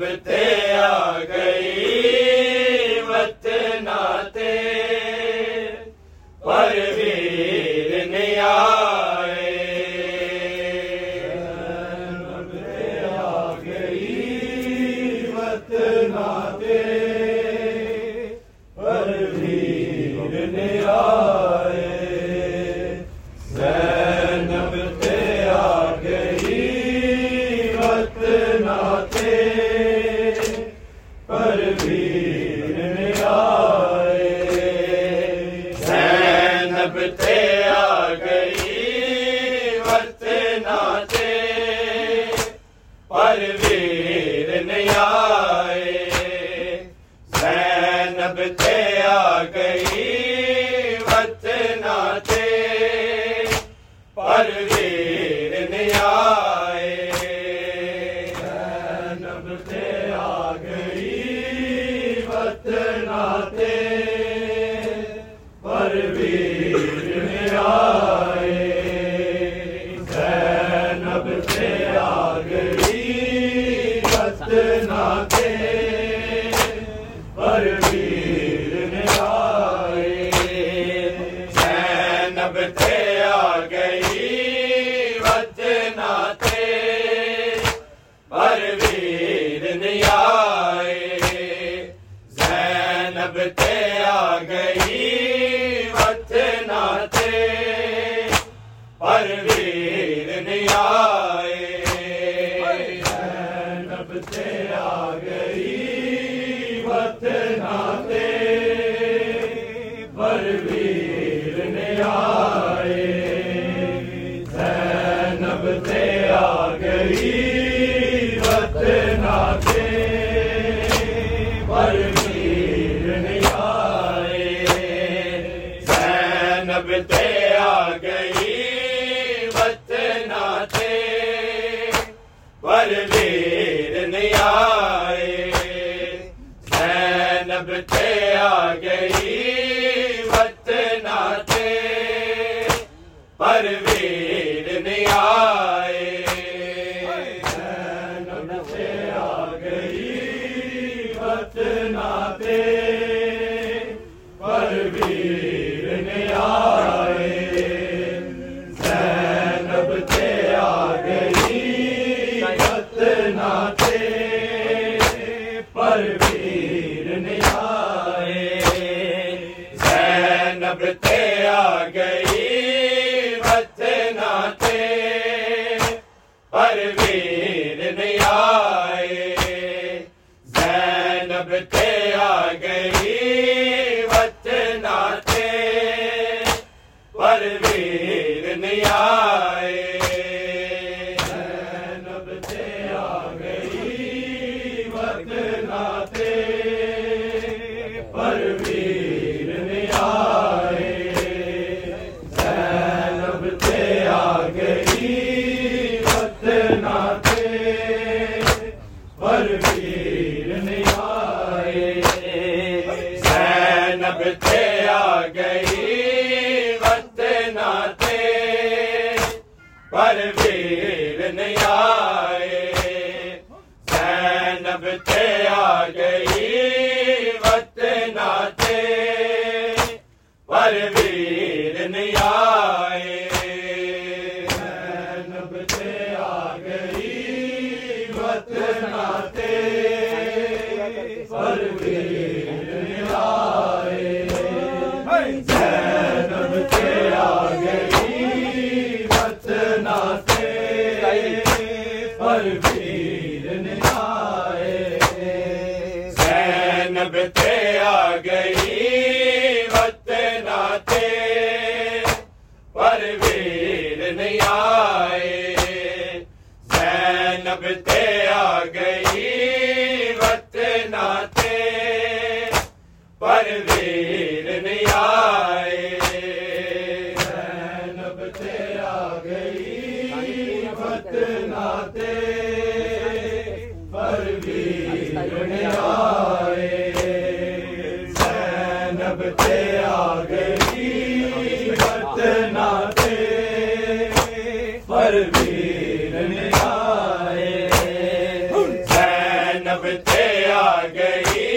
تھے Liberté. تھے آ گئی۔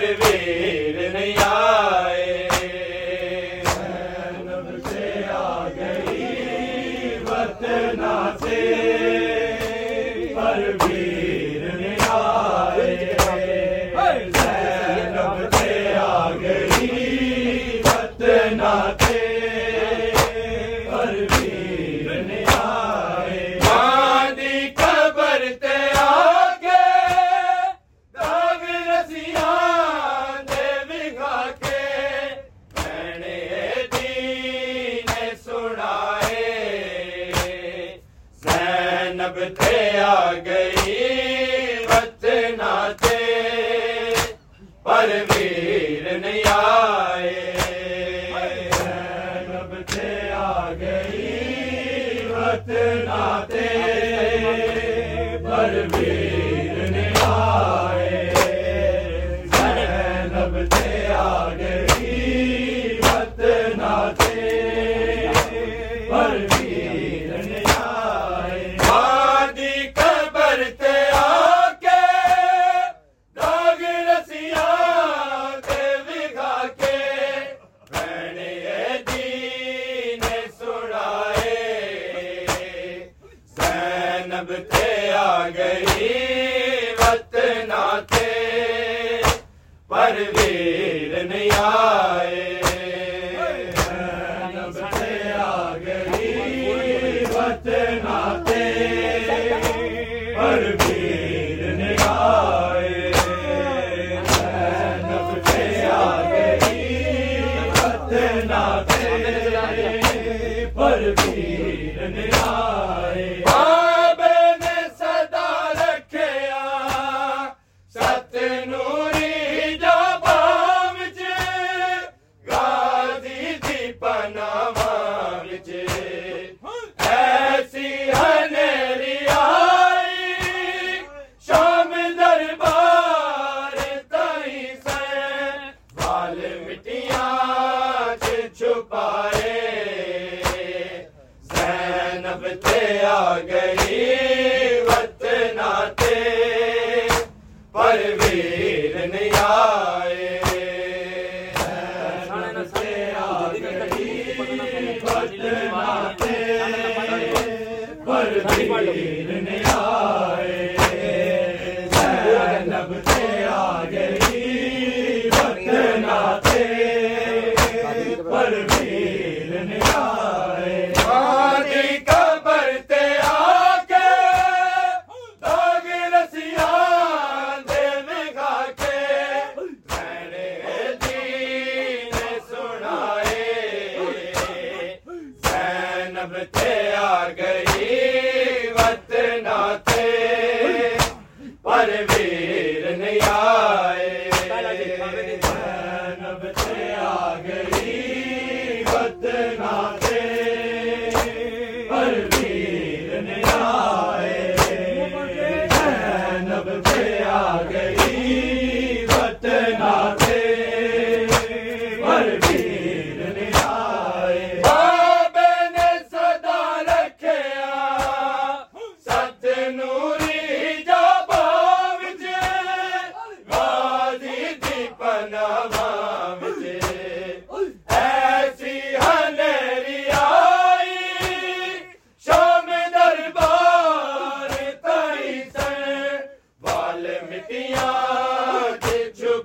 کر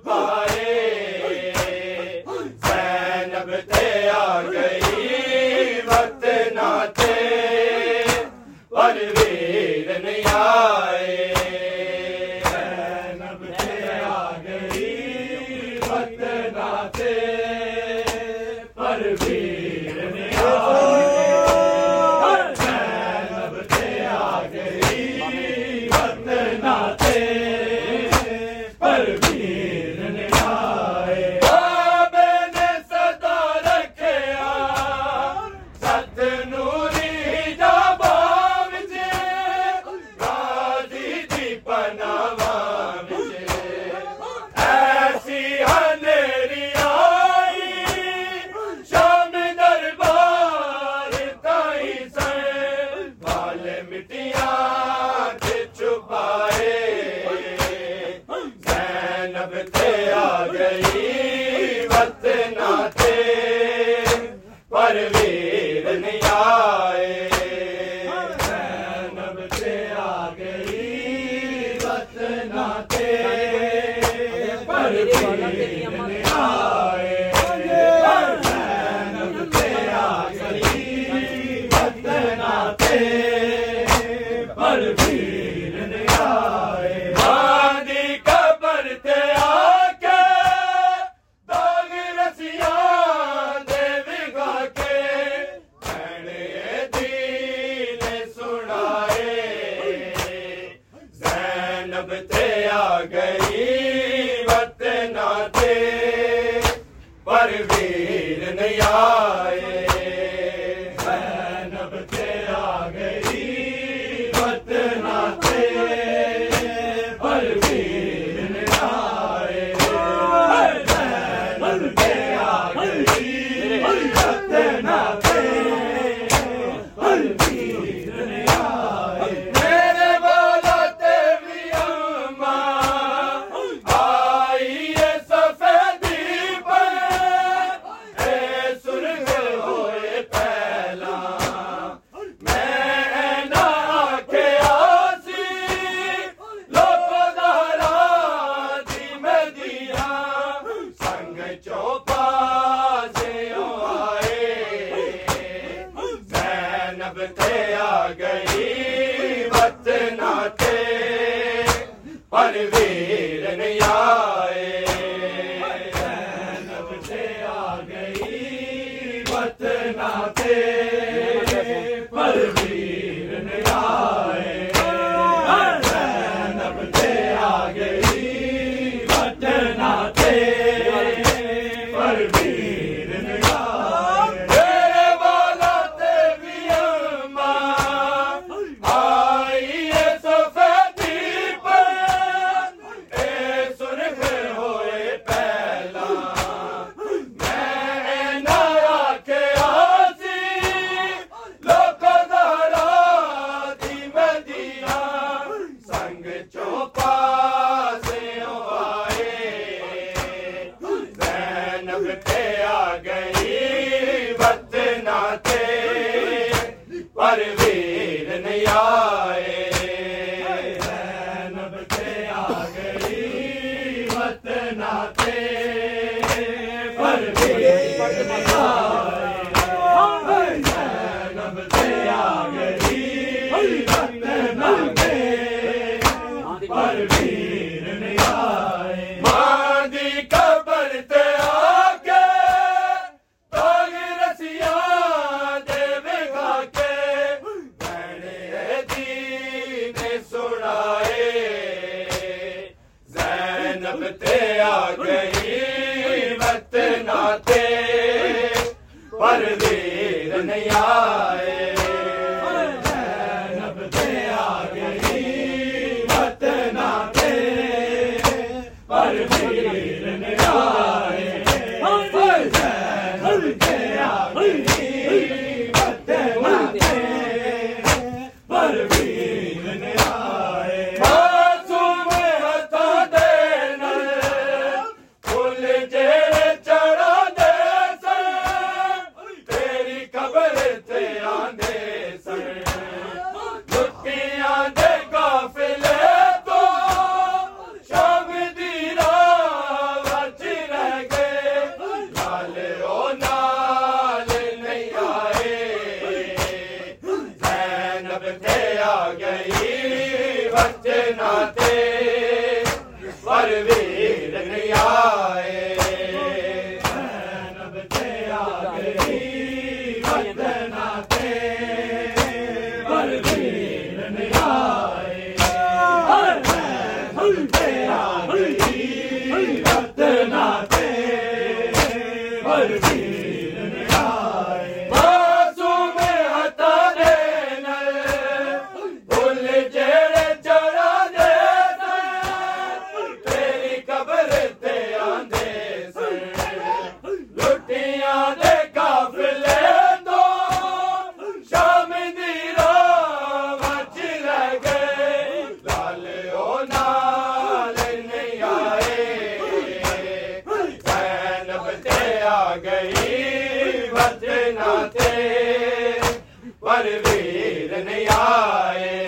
پا گئی پت نا تھے پرو آ گئی بدنا تھے پر ویر نہیں آئے۔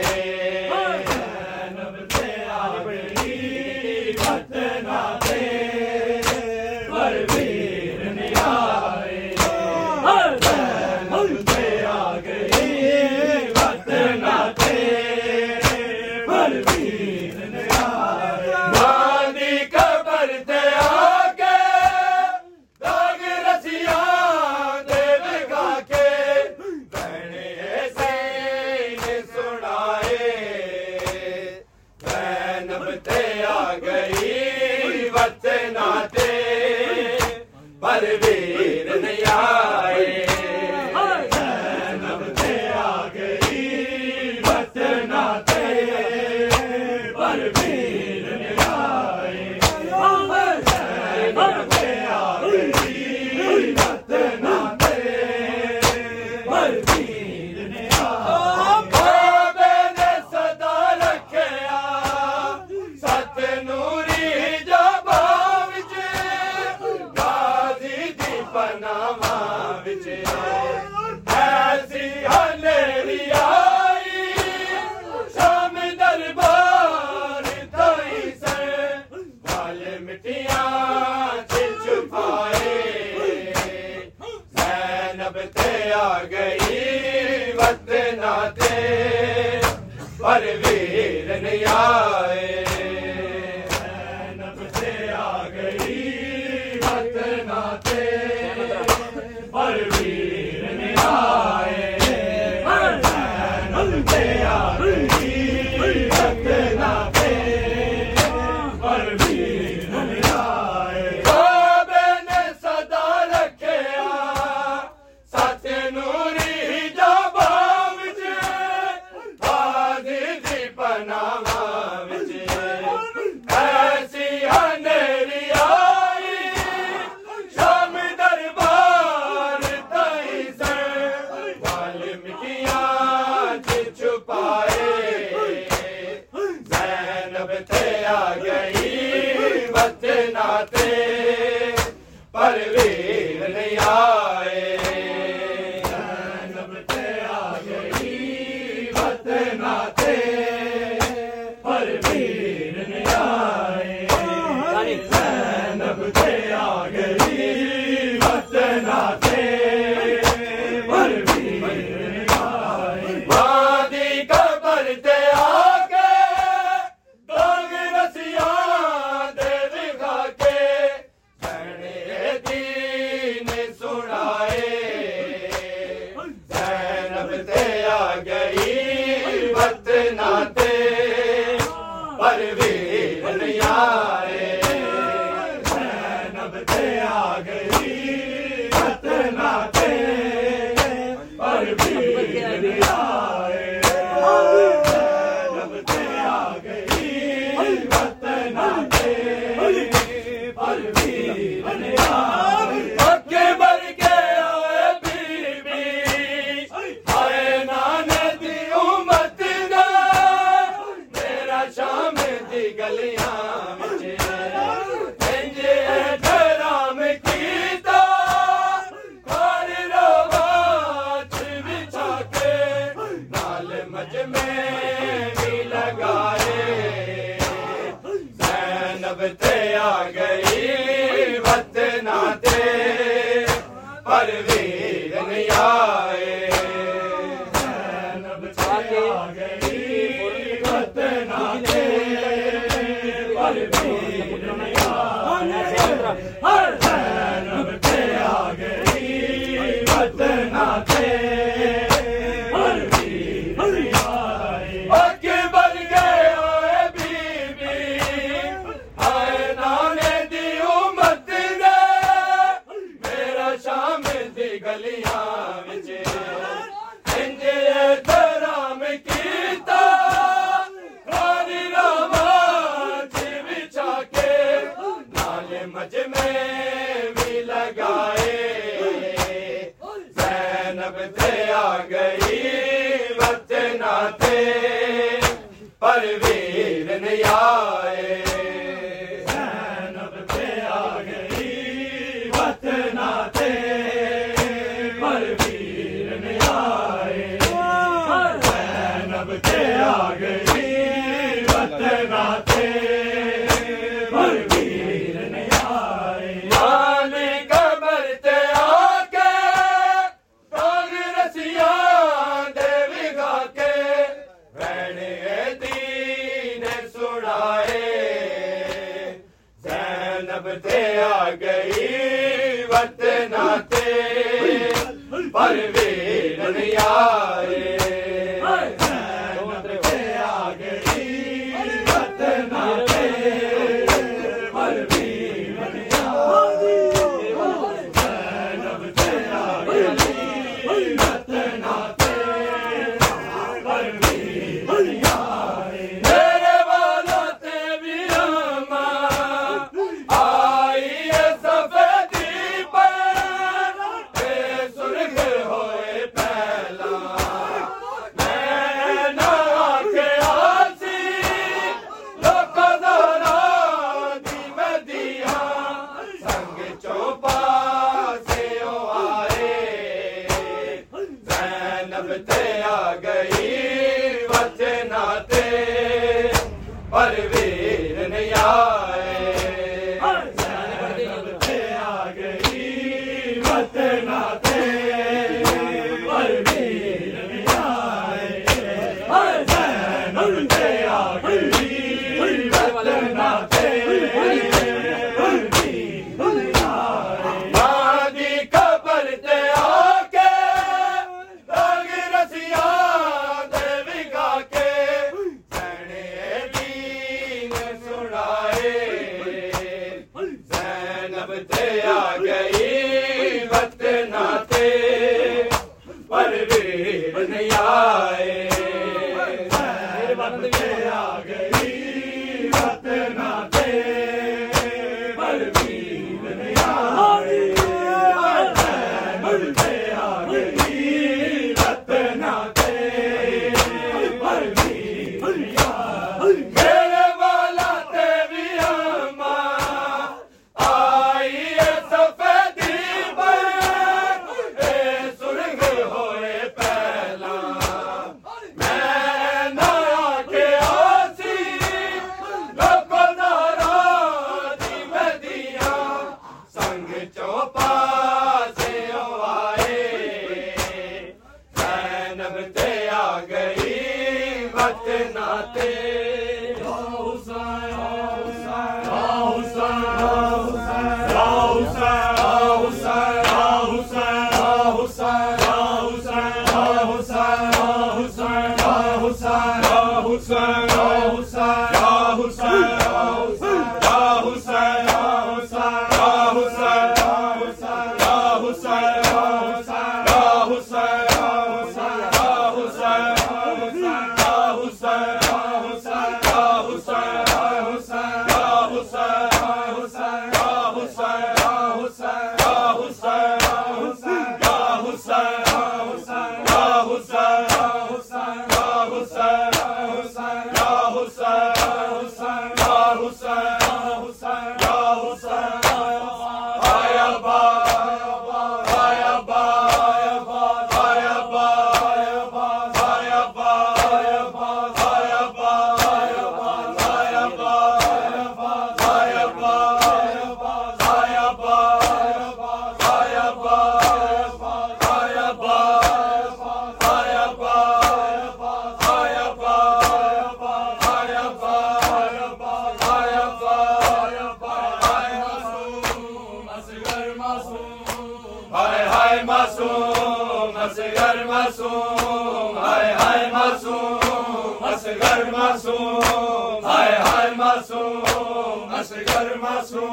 پرویر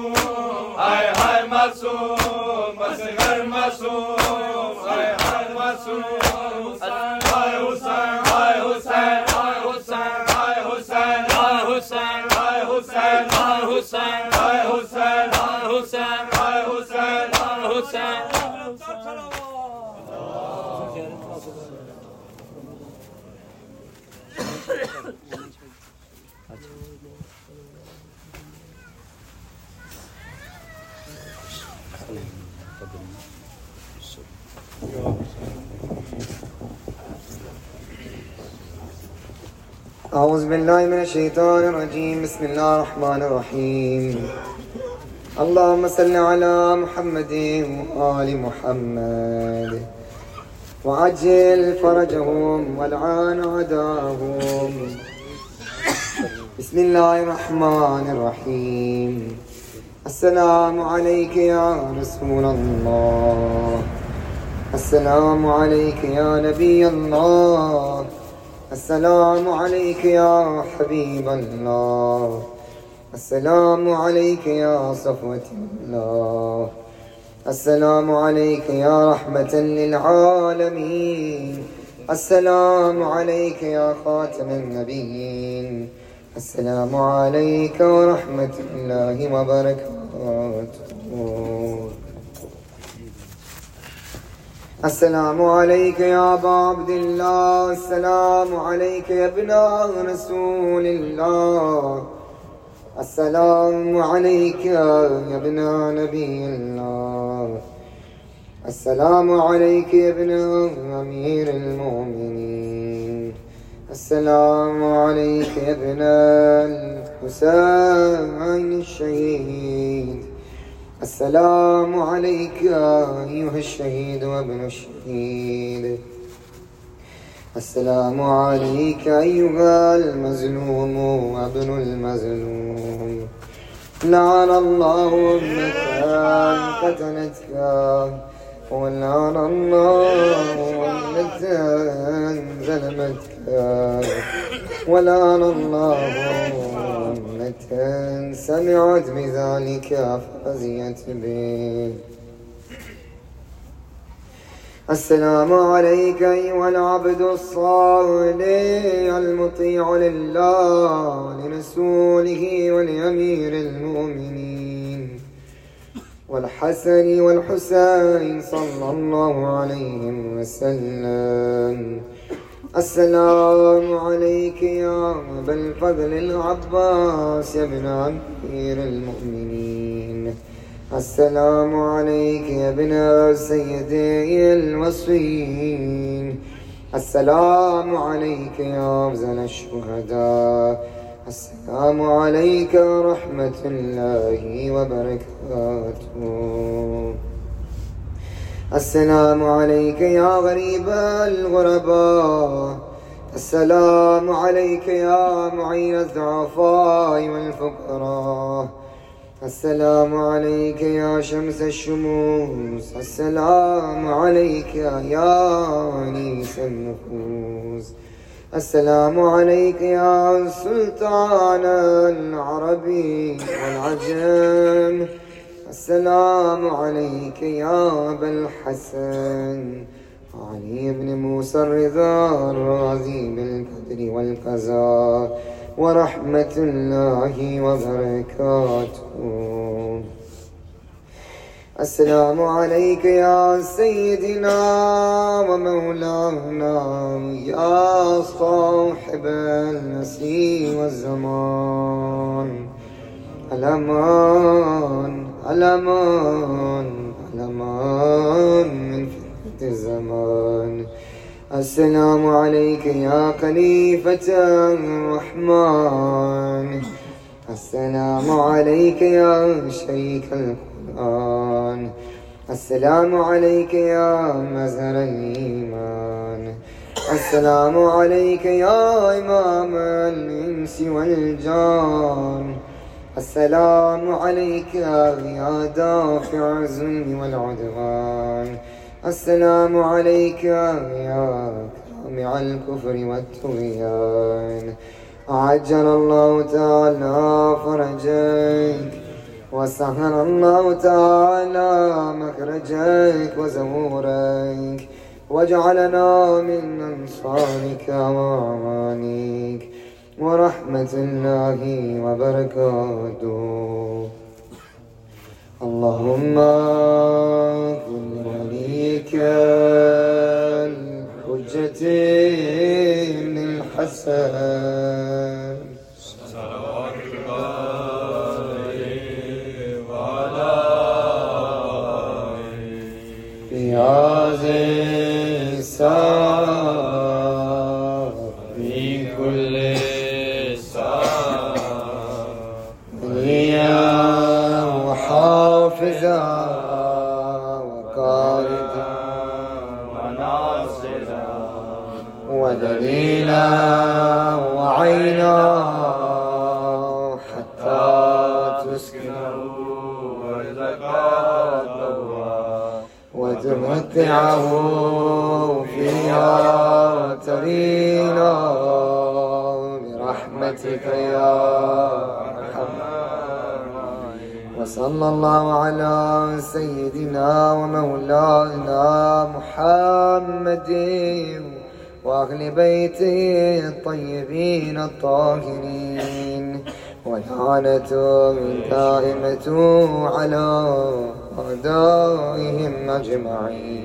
معصوم ہائے ہائے معصوم مسغر معصوم ہائے ہائے معصوم ہائے حسین ہائے حسین ہائے حسین ہائے حسین ہائے حسین ہائے حسین ہائے حسین ہائے حسین أعوذ بالله من الشيطان الرجيم. بسم الله الرحمن الرحيم. اللهم صل على محمد وآل محمد. وعجل فرجهم والعان عداهم. بسم الله الرحمن الرحيم. السلام عليك يا رسول الله. السلام عليك يا نبي الله. السلام عليك يا حبيب الله. السلام عليك يا صفوة الله. السلام عليك يا رحمة للعالمين. السلام عليك يا خاتم النبيين. السلام عليك ورحمة الله وبركاته. السلام عليك يا أبا عبد الله. السلام عليك يا ابن رسول الله. السلام عليك يا ابن نبي الله. السلام عليك يا ابن أمير المؤمنين. السلام عليك يا ابن الحسين الشهيد. السلام عليك أيها الشهيد وابن الشهيد. السلام عليك أيها المظلوم وابن المظلوم. لعن الله أمك قتلتك ولعن الله أمك ظلمتك ولعن الله أمة سمعت بذلك فرزيت به. السلام عليك أيها العبد الصالح، المطيع لله ولرسوله ولأمير المؤمنين، والحسن والحسين صلى الله عليه وسلم. السلام عليك يا أبا الفضل العباس يا ابن أمير المؤمنين. السلام عليك يا ابن سيدي الوصفين السلام عليك يا أفضل الشهداء. السلام عليك ورحمة الله وبركاته. السلام عليك يا غريب الغرباء السلام عليك يا معين الضعفاء والفقراء. السلام عليك يا شمس الشموس. السلام عليك يا أنيس النفوس. السلام عليك يا سلطان العربي والعجم. السلام عليك يا أبا الحسن. علي بن موسى الرضا الرازي بالقدر والقضاء ورحمة الله وبركاته. السلام عليك يا سيدنا ومولانا يا صاحب المسيح والزمان. الأمان الأمان الأمان من فتنة الزمان. السلام عليك يا خليفة الرحمن. السلام عليك يا شيخ القرآن. السلام عليك يا مزهر الإيمان. السلام عليك يا إمام الإنس والجان. السلام عليك يا دافع الظلم والعدوان. السلام عليك يا كامع الكفر والطغيان. عجل الله تعالى فرجك وسهل الله تعالى مخرجك وزهورك واجعلنا من أنصارك وأعوانك ورحمة الله وبركاته. اللهم كن وليك الحجة ابن الحسن صلوات الله وعلى يا ذي الساعة وتمتعه فيها ترينا برحمتك يا أرحم وصلى الله على سيدنا ومولانا محمد وأهل بيته الطيبين الطاهرين واللعنة دائمة على أعدائهم أجمعين